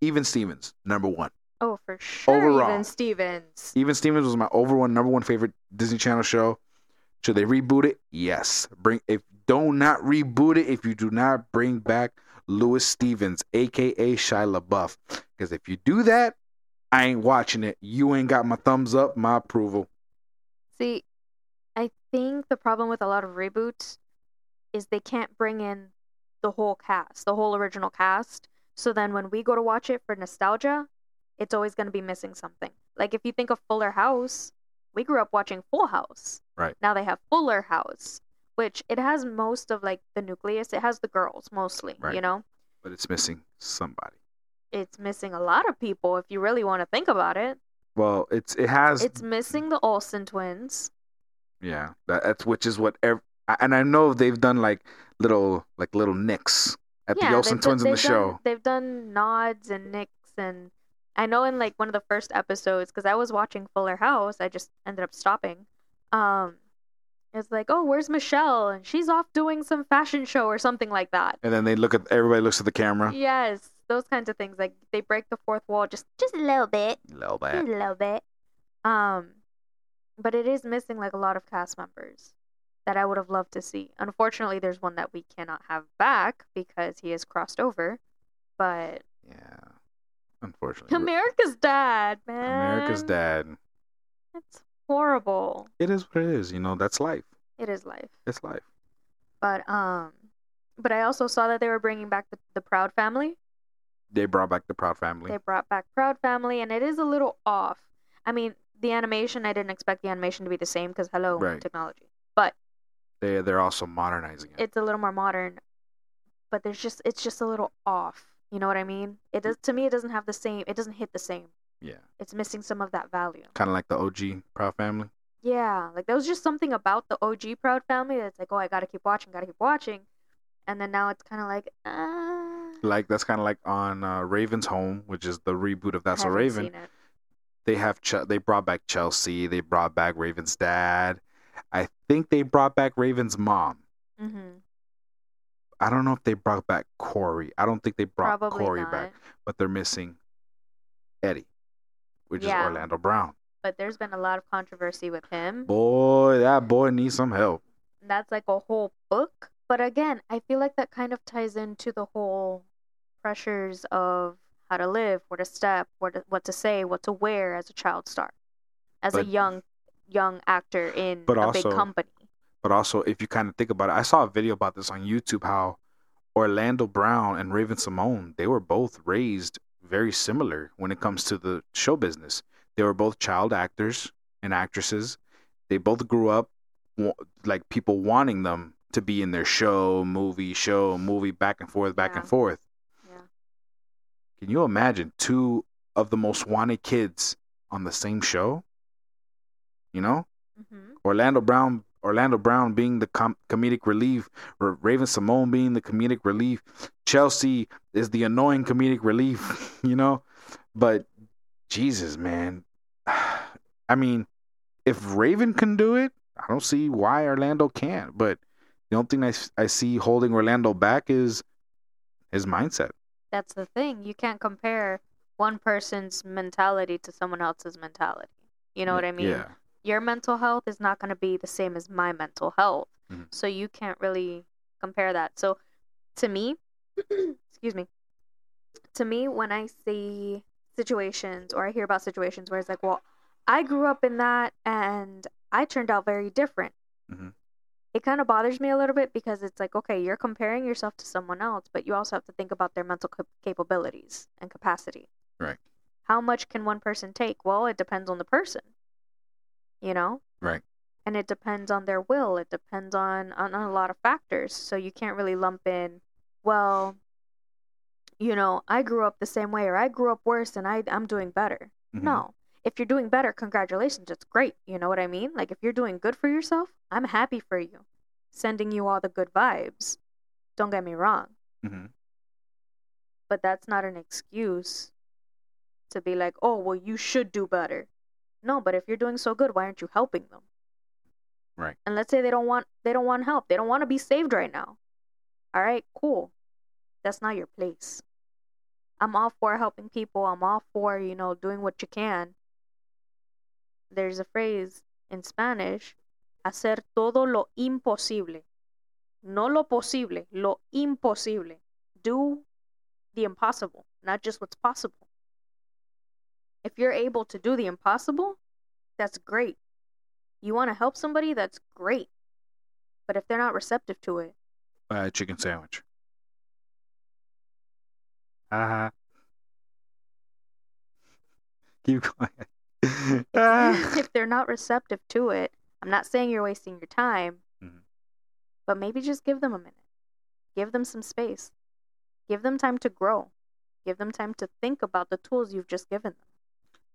Even Stevens, number one. Oh, for sure. Overall. Even Stevens. Even Stevens was my over one number one favorite Disney Channel show. Should they reboot it? Yes. Bring if do not reboot it if you do not bring back Louis Stevens, aka Shia LaBeouf. Because if you do that, I ain't watching it. You ain't got my thumbs up, my approval. See, I think the problem with a lot of reboots is they can't bring in the whole cast, the whole original cast. So then when we go to watch it for nostalgia, it's always going to be missing something. Like if you think of Fuller House, we grew up watching Full House. Right. Now they have Fuller House, which it has most of like the nucleus. It has the girls mostly, Right. you know? But it's missing somebody. It's missing a lot of people if you really want to think about it. Well, it's it has It's missing the Olsen twins. yeah. That, that's which is what ev- and I know they've done like little like little nicks at the Olsen done- twins in the done- show. They've done nods and nicks, and I know in like one of the first episodes because I was watching Fuller House. I just ended up stopping. Um, it's like, oh, where's Michelle? And she's off doing some fashion show or something like that. And then they look at everybody looks at the camera. Yes, those kinds of things. Like they break the fourth wall just just a little bit, A little bit. a little bit. Um, but it is missing like a lot of cast members that I would have loved to see. Unfortunately, there's one that we cannot have back because he has crossed over. But Yeah. Unfortunately. America's dad, man. America's dad. It's horrible. It is what it is. You know, that's life. It is life. It's life. But um, but I also saw that they were bringing back the, the Proud Family. They brought back the Proud Family. They brought back Proud Family, and it is a little off. I mean, the animation, I didn't expect the animation to be the same because hello, Right. technology. But They they're also modernizing it. it's a little more modern. But there's just it's just a little off. You know what I mean? It does to me. It doesn't have the same. It doesn't hit the same. yeah, It's missing some of that value. kind of like the OG Proud Family. Yeah, like there was just something about the OG Proud Family that's like, oh, I gotta keep watching, gotta keep watching, and then now it's kind of like, ah. Like that's kind of like on uh, Raven's Home, which is the reboot of That's a Raven. They have Ch- they brought back Chelsea. They brought back Raven's dad. I think they brought back Raven's mom. Mhm. I don't know if they brought back Corey. I don't think they brought Probably Corey not. back, but they're missing Eddie, which Yeah. is Orlando Brown. But there's been a lot of controversy with him. Boy, that boy needs some help. That's like a whole book. But again, I feel like that kind of ties into the whole pressures of how to live, where to step, where to, what to say, what to wear as a child star, as a young young actor in But a also- big company. But also, if you kind of think about it, I saw a video about this on YouTube how Orlando Brown and Raven-Symoné, they were both raised very similar when it comes to the show business. They were both child actors and actresses. They both grew up like people wanting them to be in their show, movie, show, movie, back and forth, back and forth. Can you imagine two of the most wanted kids on the same show? You know? hmm Orlando Brown Orlando Brown being the com- comedic relief, Raven-Symoné being the comedic relief, Chelsea is the annoying comedic relief, you know? But Jesus, man. I mean, if Raven can do it, I don't see why Orlando can't. But the only thing I, I see holding Orlando back is his mindset. That's the thing. You can't compare one person's mentality to someone else's mentality. You know what I mean? Yeah. Your mental health is not going to be the same as my mental health. Mhm. So you can't really compare that. So to me, excuse me, to me, when I see situations or I hear about situations where it's like, well, I grew up in that and I turned out very different. Mhm. It kind of bothers me a little bit because it's like, okay, you're comparing yourself to someone else, but you also have to think about their mental cap- capabilities and capacity. Right. How much can one person take? Well, it depends on the person. You know? Right. And it depends on their will. It depends on, on, a lot of factors. So you can't really lump in, well, you know, I grew up the same way or I grew up worse and I, I'm doing better. Mhm. No. If you're doing better, congratulations. It's great. You know what I mean? Like, if you're doing good for yourself, I'm happy for you. Sending you all the good vibes. Don't get me wrong. Mhm. But that's not an excuse to be like, oh, well, you should do better. No, but if you're doing so good, why aren't you helping them? Right. And let's say they don't want they don't want help. They don't want to be saved right now. All right, cool. That's not your place. I'm all for helping people. I'm all for, you know, doing what you can. There's a phrase in Spanish, hacer todo lo imposible. No lo posible, lo imposible. Do the impossible, not just what's possible. If you're able to do the impossible, that's great. You want to help somebody, that's great. But if they're not receptive to it, a chicken sandwich. Uh-huh. Keep going. Ah. if they're not receptive to it, I'm not saying you're wasting your time, Mhm. but maybe just give them a minute. Give them some space. Give them time to grow. Give them time to think about the tools you've just given them.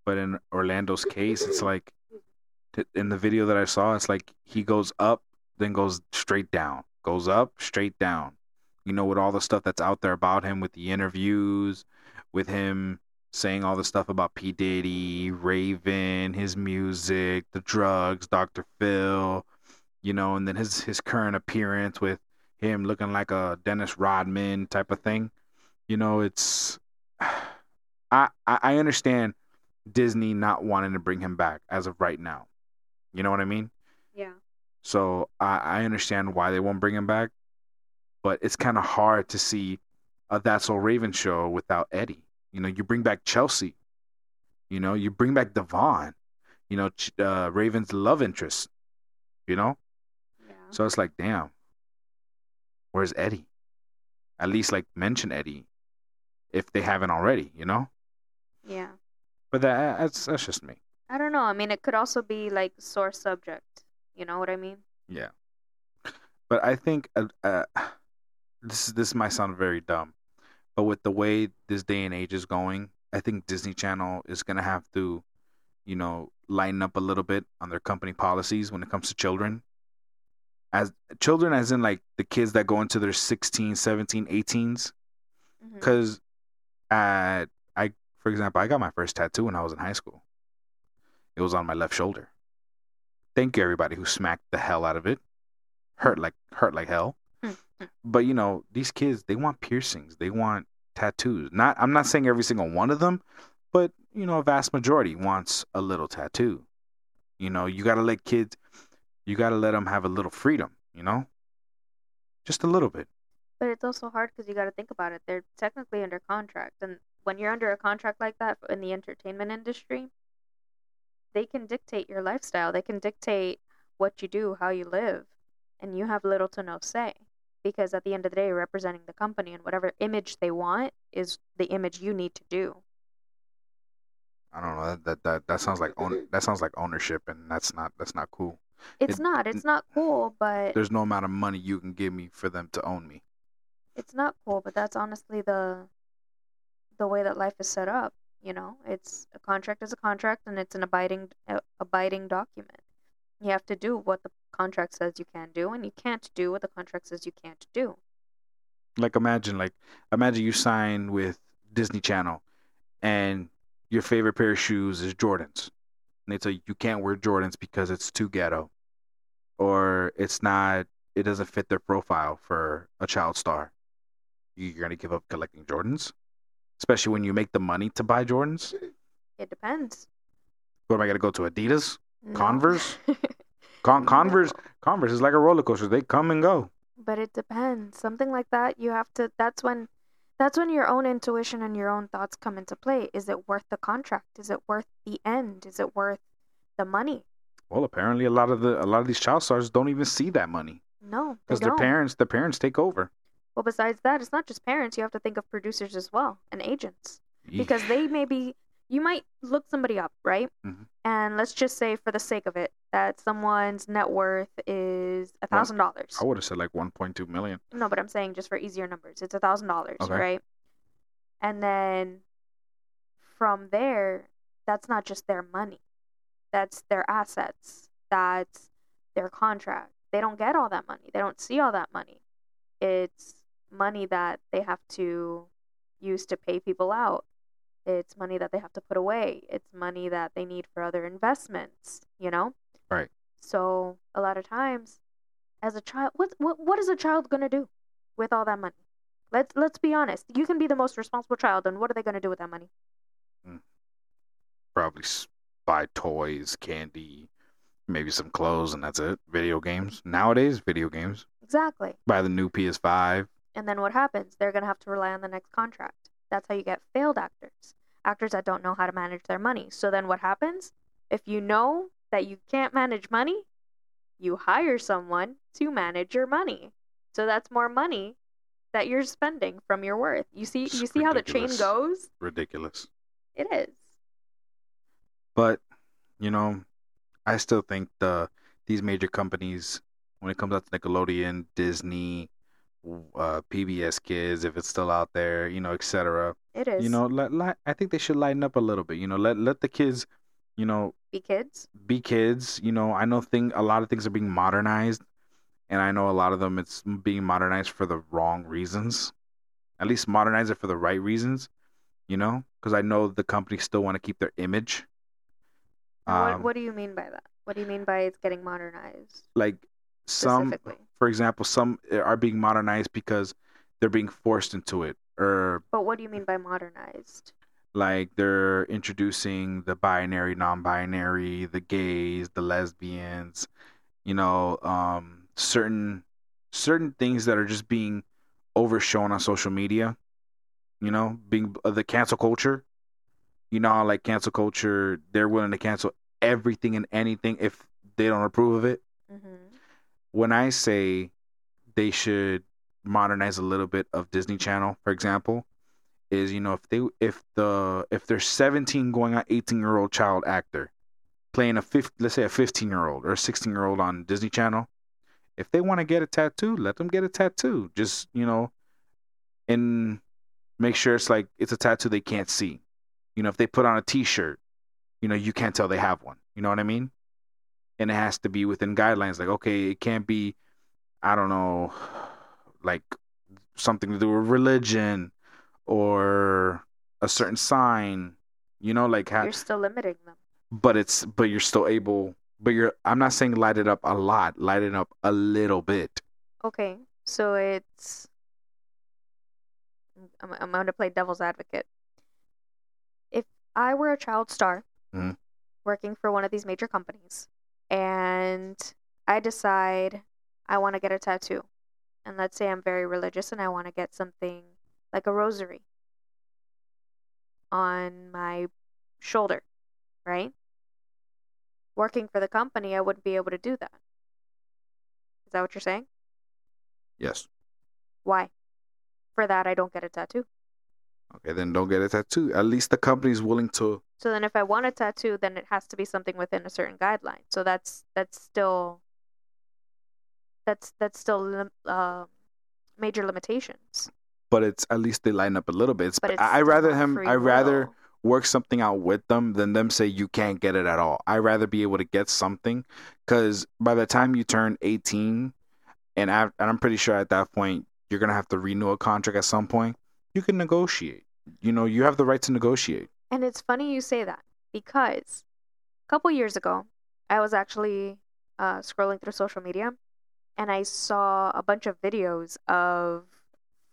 But in Orlando's case, it's like in the video that I saw, it's like he goes up, then goes straight down, goes up, straight down. You know, with all the stuff that's out there about him, with the interviews, with him saying all the stuff about P Diddy, Raven, his music, the drugs, Dr. Phil, you know, and then his his current appearance with him looking like a Dennis Rodman type of thing. You know, it's I I I understand Disney not wanting to bring him back as of right now. You know what I mean? Yeah. So I, I understand why they won't bring him back, but it's kind of hard to see a That's All Raven show without Eddie. You know, you bring back Chelsea. You know, you bring back Devon. You know, uh, Raven's love interest. You know, Yeah. so it's like, damn, where's Eddie? At least like mention Eddie. if they haven't already, you know. Yeah. But that that's that's just me. I don't know. I mean, it could also be like source subject. You know what I mean? Yeah. But I think uh, uh, this this might sound very dumb, but with the way this day and age is going, I think Disney Channel is gonna have to, you know, lighten up a little bit on their company policies when it comes to children. As children, as in like the kids that go into their 16, 17, 18s, Mhm. because at I, for example, I got my first tattoo when I was in high school. It was on my left shoulder. Thank you, everybody who smacked the hell out of it. Hurt like hurt like hell. But you know, these kids they want piercings. They want tattoos. Not I'm not saying every single one of them, but you know, a vast majority wants a little tattoo. You know, you gotta let kids. You gotta let them have a little freedom. You know, just a little bit. But it's also hard because you got to think about it. They're technically under contract, and when you're under a contract like that in the entertainment industry, they can dictate your lifestyle. They can dictate what you do, how you live, and you have little to no say. Because at the end of the day, representing the company, and whatever image they want is the image you need to do. I don't know. That that that, that sounds like own, that sounds like ownership, and that's not that's not cool. It's It- not. It's not cool, but There's no amount of money you can give me for them to own me. it's not cool. But that's honestly the the way that life is set up. You know, it's a contract is a contract, and it's an abiding uh, abiding document. You have to do what the contract says you can do, and you can't do what the contract says you can't do. Like imagine like imagine you sign with Disney Channel, and your favorite pair of shoes is Jordans, and they tell you you can't wear Jordans because it's too ghetto, or it's not it doesn't fit their profile for a child star. You're gonna give up collecting Jordans, especially when you make the money to buy Jordans. It depends. What am I gonna go to Adidas? No. Converse? Con- Converse. Converse is like a roller coaster. They come and go. But it depends. Something like that, you have to. That's when, that's when your own intuition and your own thoughts come into play. Is it worth the contract? Is it worth the end? Is it worth the money? Well, apparently a lot of the a lot of these child stars don't even see that money No, because their parents their parents take over. Well, besides that, it's not just parents. You have to think of producers as well and agents because they may be. You might look somebody up, right? Mhm. And let's just say, for the sake of it, that someone's net worth is a thousand dollars. I would have said like 1.2 million. No, but I'm saying just for easier numbers, it's a thousand dollars, right? And then from there, that's not just their money. That's their assets. That's their contract. They don't get all that money. They don't see all that money. It's money that they have to use to pay people out. It's money that they have to put away. It's money that they need for other investments, you know? Right. So, a lot of times as a child, what what what is a child going to do with all that money? Let's let's be honest. You can be the most responsible child and what are they going to do with that money? Mm. Probably buy toys, candy, maybe some clothes, and that's it. Video games nowadays, video games. Exactly. Buy the new PS5. And then what happens? They're going to have to rely on the next contract. That's how you get failed actors. Actors that don't know how to manage their money. So then what happens? If you know that you can't manage money, you hire someone to manage your money. So that's more money that you're spending from your worth. You see It's you see how the chain goes? Ridiculous. It is. But you know, I still think the these major companies, when it comes out to Nickelodeon, Disney, uh, PBS Kids, if it's still out there, you know, etc. It is. You know, let, let I think they should lighten up a little bit. You know, let let the kids, you know, be kids. be kids. You know, I know thing a lot of things are being modernized, and I know a lot of them it's being modernized for the wrong reasons. At least modernize it for the right reasons. You know, because I know the companies still want to keep their image. And what Um, what do you mean by that? What do you mean by it's getting modernized? like some. For example some are being modernized because they're being forced into it or But what do you mean by modernized? like they're introducing the binary non-binary the gays the lesbians you know um certain certain things that are just being overshown on social media you know being uh, the cancel culture. You know like cancel culture they're willing to cancel everything and anything if they don't approve of it? Hmm when I say they should modernize a little bit of Disney Channel, for example, is you know if they if the if they're 17 going on 18 year old child actor playing a 50, let's say a 15 year old or a 16 year old on Disney Channel, if they want to get a tattoo, let them get a tattoo. Just you know, and make sure it's like it's a tattoo they can't see. You know, if they put on a T-shirt, you know, you can't tell they have one. You know what I mean? And it has to be within guidelines. Like, okay, it can't be, I don't know, like something to do with religion or a certain sign. You know, like ha- You're still limiting them. but it's but you're still able. But you're. I'm not saying light it up a lot. Light it up a little bit. Okay, so it's. I'm, I'm going to play devil's advocate. If I were a child star Mhm. working for one of these major companies and I decide I want to get a tattoo, and let's say I'm very religious and I want to get something like a rosary on my shoulder, right? Working for the company, I wouldn't be able to do that. Is that what you're saying? Yes. Why? For that, I don't get a tattoo. Okay, then don't get a tattoo. At least the company's willing to. So then, if I want a tattoo, then it has to be something within a certain guideline. So that's that's still that's that's still uh, major limitations. But it's at least they line up a little bit. It's, But it's I rather him. I rather work something out with them than them say you can't get it at all. I rather be able to get something because by the time you turn 18, and, I, and I'm pretty sure at that point you're gonna have to renew a contract at some point. You can negotiate. You know, you have the right to negotiate. And it's funny you say that because a couple years ago, I was actually uh, scrolling through social media and I saw a bunch of videos of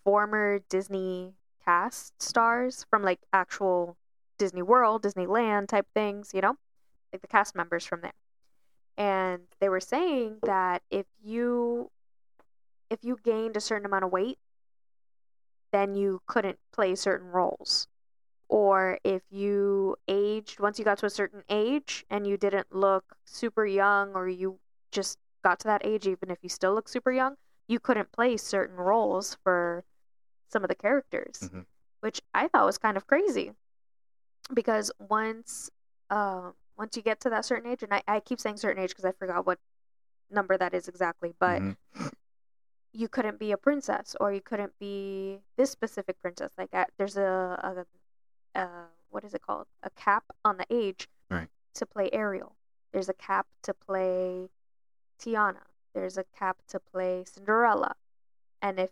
former Disney cast stars from like actual Disney World, Disneyland type things, you know, like the cast members from there. And they were saying that if you if you gained a certain amount of weight, then you couldn't play certain roles or if you aged once you got to a certain age and you didn't look super young or you just got to that age even if you still look super young you couldn't play certain roles for some of the characters Mhm. which i thought was kind of crazy because once uh, once you get to that certain age and i, I keep saying certain age because i forgot what number that is exactly but Mhm. You couldn't be a princess or you couldn't be this specific princess like uh, there's a, a, a what is it called? A cap on the age Right. to play ariel. There's a cap to play tiana. There's a cap to play cinderella. And if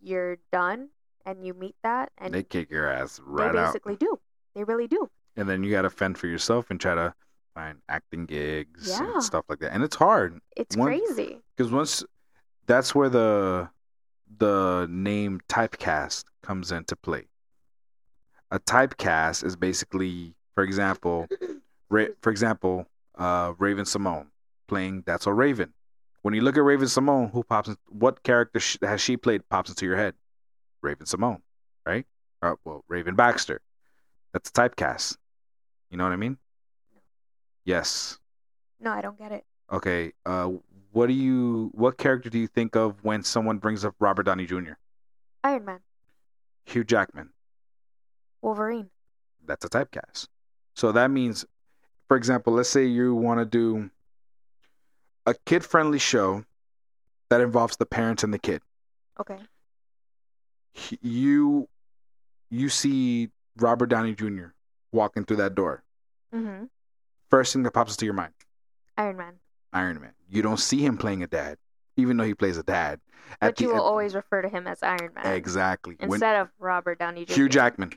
you're done and you meet that and they kick your ass they right out, basically do. They really do. And then you got to fend for yourself and try to find acting gigs Yeah. and stuff like that. And it's hard. It's One- crazy. because once that's where the the name typecast comes into play. A typecast is basically, for example, Ra- for example, uh, Raven-Symoné playing That's a Raven. When you look at Raven-Symoné, who pops? In, what character sh- has she played pops into your head? Raven-Symoné, right? Uh, well, Raven Baxter. That's a typecast. You know what I mean? Yes. no i don't get it Okay. Uh, what do you? What character do you think of when someone brings up Robert Downey Jr.? iron man Hugh Jackman. wolverine That's a typecast. So that means, for example, let's say you want to do a kid-friendly show that involves the parents and the kid. okay You, you see Robert Downey Jr. walking through that door. mm-hmm. First thing that pops into your mind, iron man Iron Man. You don't see him playing a dad, even though he plays a dad. but you will at- always refer to him as iron man exactly when instead of Robert Downey Jr. Hugh Jackman,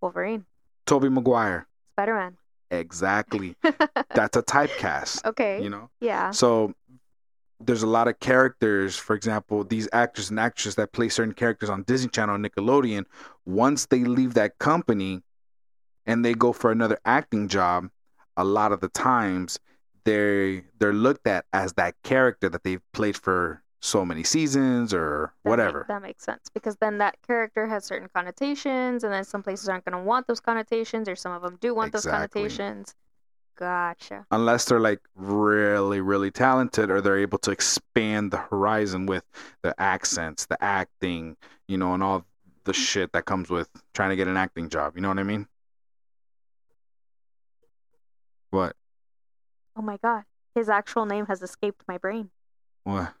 Wolverine, Tobey Maguire. Spider Man. Exactly. That's a typecast. okay. You know? Yeah. So there's a lot of characters, for example, these actors and actresses that play certain characters on Disney Channel and Nickelodeon, once they leave that company and they go for another acting job, a lot of the times they they're looked at as that character that they've played for so many seasons or That make- whatever. that makes sense because then that character has certain connotations, and then some places aren't going to want those connotations, or some of them do want those connotations. Gotcha. Unless they're like really, really talented or they're able to expand the horizon with the accents, the acting, you know, and all the mm. shit that comes with trying to get an acting job. You know what I mean? What? Oh my god. His actual name has escaped my brain. What?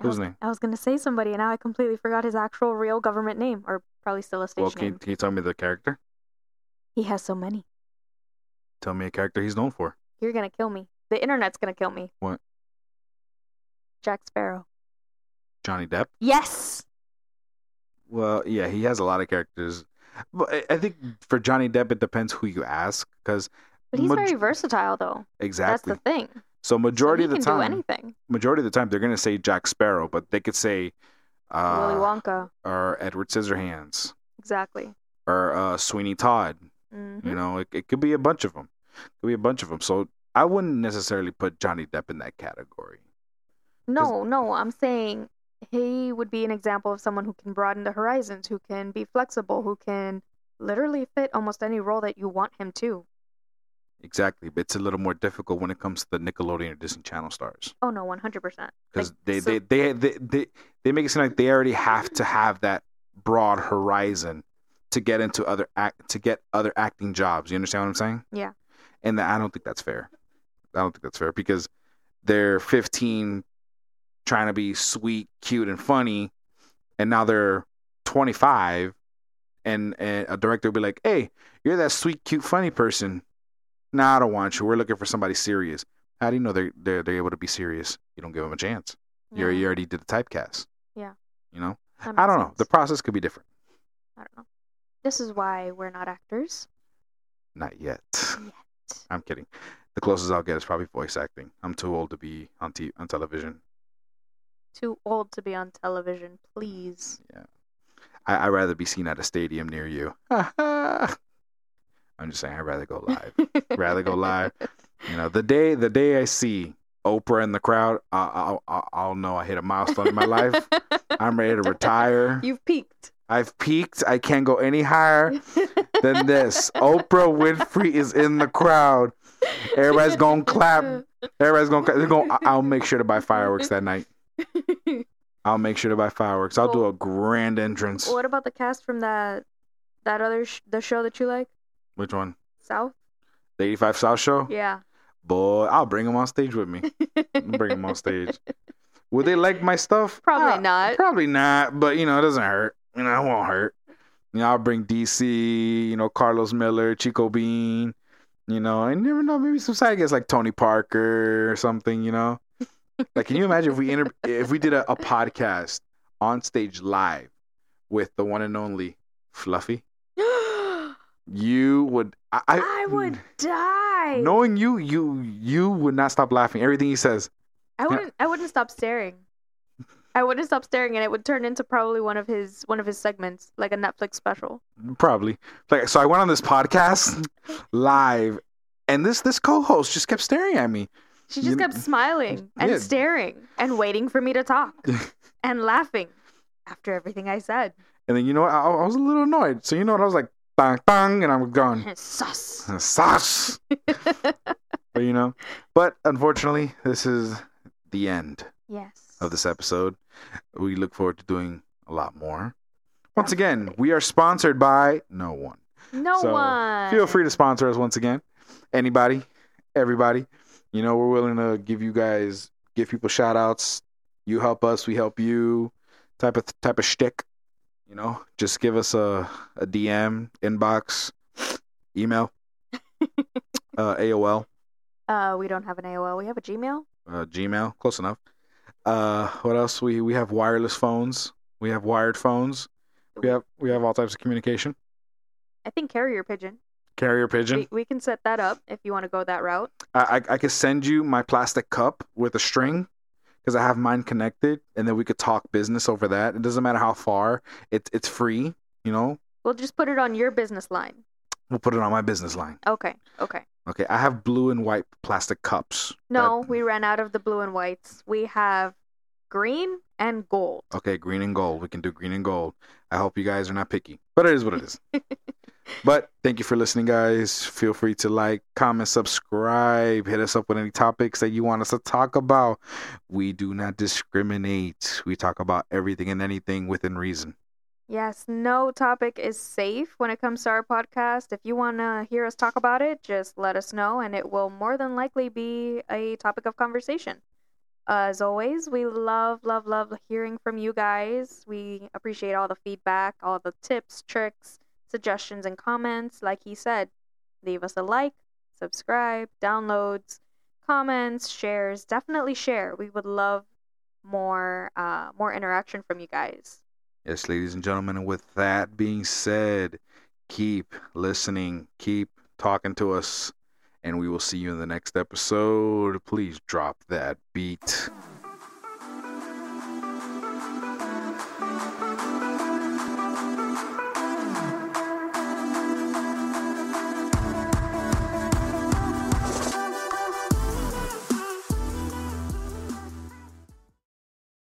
Whose name? I was gonna say somebody and now I completely forgot his actual real government name. Or probably still a stage Well, can you, name. can you tell me the character? He has so many. Tell me a character he's known for. You're gonna kill me. The internet's gonna kill me. What? Jack Sparrow. Johnny Depp. Yes! Well, yeah, he has a lot of characters. But I- I think for Johnny Depp, it depends who you ask, because But he's Maj- very versatile though. exactly. That's the thing. So majority so of he the can time, do anything. majority of the time, they're gonna say Jack Sparrow, but they could say uh, Willy Wonka. or Edward Scissorhands Exactly. or uh, Sweeney Todd. hmm You know, it, it could be a bunch of them. It could be a bunch of them. So I wouldn't necessarily put Johnny Depp in that category. No, no, I'm saying he would be an example of someone who can broaden the horizons, who can be flexible, who can literally fit almost any role that you want him to. Exactly, but it's a little more difficult when it comes to the Nickelodeon or Disney Channel stars Oh no, 100%. because Like, they, so- they, they they they they make it seem like they already have to have that broad horizon to get into other act to get other acting jobs. You understand what I'm saying? Yeah. And I don't think that's fair. I don't think that's fair because they're 15 trying to be sweet, cute, and funny, and now they're 25, and, and a director will be like, "Hey, you're that sweet, cute, funny person. Nah, I don't want you. We're looking for somebody serious." How do you know they're they're, they're able to be serious? You don't give them a chance. You Yeah, you already did the typecast. Yeah. You know. I don't know. The process could be different. I don't know. This is why we're not actors. Not yet. Yet. I'm kidding. The closest I'll get is probably voice acting. I'm too old to be on t- on television. Too old to be on television, please. Yeah. I I'd rather be seen at a stadium near you. I'm just saying. I'd rather go live. rather go live. You know, the day the day I see Oprah in the crowd, I'll I'll, I'll know I hit a milestone in my life. I'm ready to retire. You've peaked. I've peaked. I can't go any higher than this. Oprah Winfrey is in the crowd. Everybody's gonna clap. Everybody's gonna. They're gonna. I'll make sure to buy fireworks that night. I'll make sure to buy fireworks. I'll do a grand entrance. what about the cast from that that other sh- the show that you like, Which one? South? The 85 South Show. Yeah. Boy, I'll bring them on stage with me. Bring them on stage. Would they like my stuff? Probably Ah, not. Probably not. But you know, it doesn't hurt. You know, it won't hurt. You know, I'll bring DC. You know, Carlos Miller, Chico Bean. You know, and I never know. Maybe some side guests like Tony Parker or something. You know, like can you imagine if we inter- if we did a, a podcast on stage live with the one and only Fluffy? You would. I, I, I mm, would die. Knowing you, you you would not stop laughing. Everything he says. I wouldn't. I wouldn't stop staring. I wouldn't stop staring, and it would turn into probably one of his one of his segments, like a Netflix special. Probably. Like so I went on this podcast live and this this co-host just kept staring at me. She just You- kept smiling and Yeah. staring and waiting for me to talk and laughing after everything I said. And then you know what? I, I was a little annoyed. So you know what? I was like bang bang and I'm gone. Sus. Sauce. but you know. But unfortunately, this is the end yes. of this episode. We look forward to doing a lot more. Once again, we are sponsored by no one. No So, one. Feel free to sponsor us once again. Anybody, everybody. You know, we're willing to give you guys, give people shout outs. You help us, we help you. Type of type of shtick. You know, just give us a, a DM, inbox, email, uh, AOL, Uh, we don't have an AOL. We have a Gmail. uh, Gmail, close enough. Uh, what else? We we have wireless phones. We have wired phones. We have we have all types of communication. I think carrier pigeon. Carrier pigeon. We, we can set that up if you want to go that route. I, I I could send you my plastic cup with a string because I have mine connected, and then we could talk business over that. It doesn't matter how far. It's it's free. You know, We'll just put it on your business line. we'll put it on my business line. Okay. Okay. Okay, I have blue and white plastic cups. No, That- we ran out of the blue and whites. We have green and gold. okay, green and gold. We can do green and gold. I hope you guys are not picky, but it is what it is. but thank you for listening, guys. Feel free to like, comment, subscribe. Hit us up with any topics that you want us to talk about. We do not discriminate. We talk about everything and anything within reason. Yes, no topic is safe when it comes to our podcast. If you want to hear us talk about it, just let us know, and it will more than likely be a topic of conversation. As always, we love, love, love hearing from you guys. We appreciate all the feedback, all the tips, tricks, suggestions, and comments. Like he said, leave us a like, subscribe, downloads, comments, shares. Definitely share. We would love more, uh, more interaction from you guys. Yes, ladies and gentlemen, and with that being said, keep listening, keep talking to us, and we will see you in the next episode. Please drop that beat.